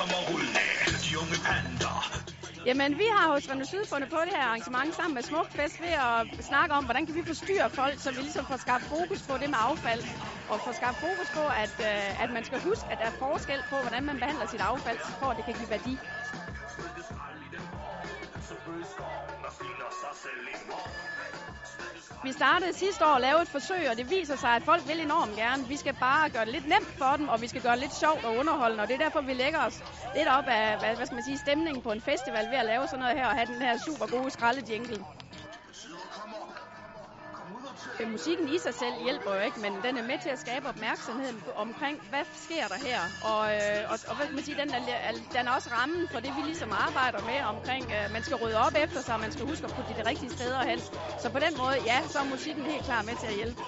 kommer rullende, de unge pander. Jamen, vi har hos Renault Syd fundet på det her arrangement sammen med Smukfest ved at snakke om, hvordan kan vi forstyrre folk, så vi ligesom får skabt fokus på det med affald. Og får skabt fokus på, at, øh, at man skal huske, at der er forskel på, hvordan man behandler sit affald, for at det kan give værdi. Vi startede sidste år at lave et forsøg, og det viser sig, at folk vil enormt gerne. Vi skal bare gøre det lidt nemt for dem, og vi skal gøre det lidt sjovt og underholdende, og det er derfor, vi lægger os lidt op af, hvad, hvad skal man sige, stemningen på en festival ved at lave sådan noget her, og have den her super gode skraldejingle. Øh, Musikken i sig selv hjælper jo ikke, men den er med til at skabe opmærksomhed omkring, hvad sker der her? Og, øh, og, og hvad kan man sige, den er, den er også rammen for det, vi ligesom arbejder med omkring, øh, man skal rydde op efter sig, og man skal huske at putte de rigtige steder hen. Så på den måde, ja, så er musikken helt klar med til at hjælpe.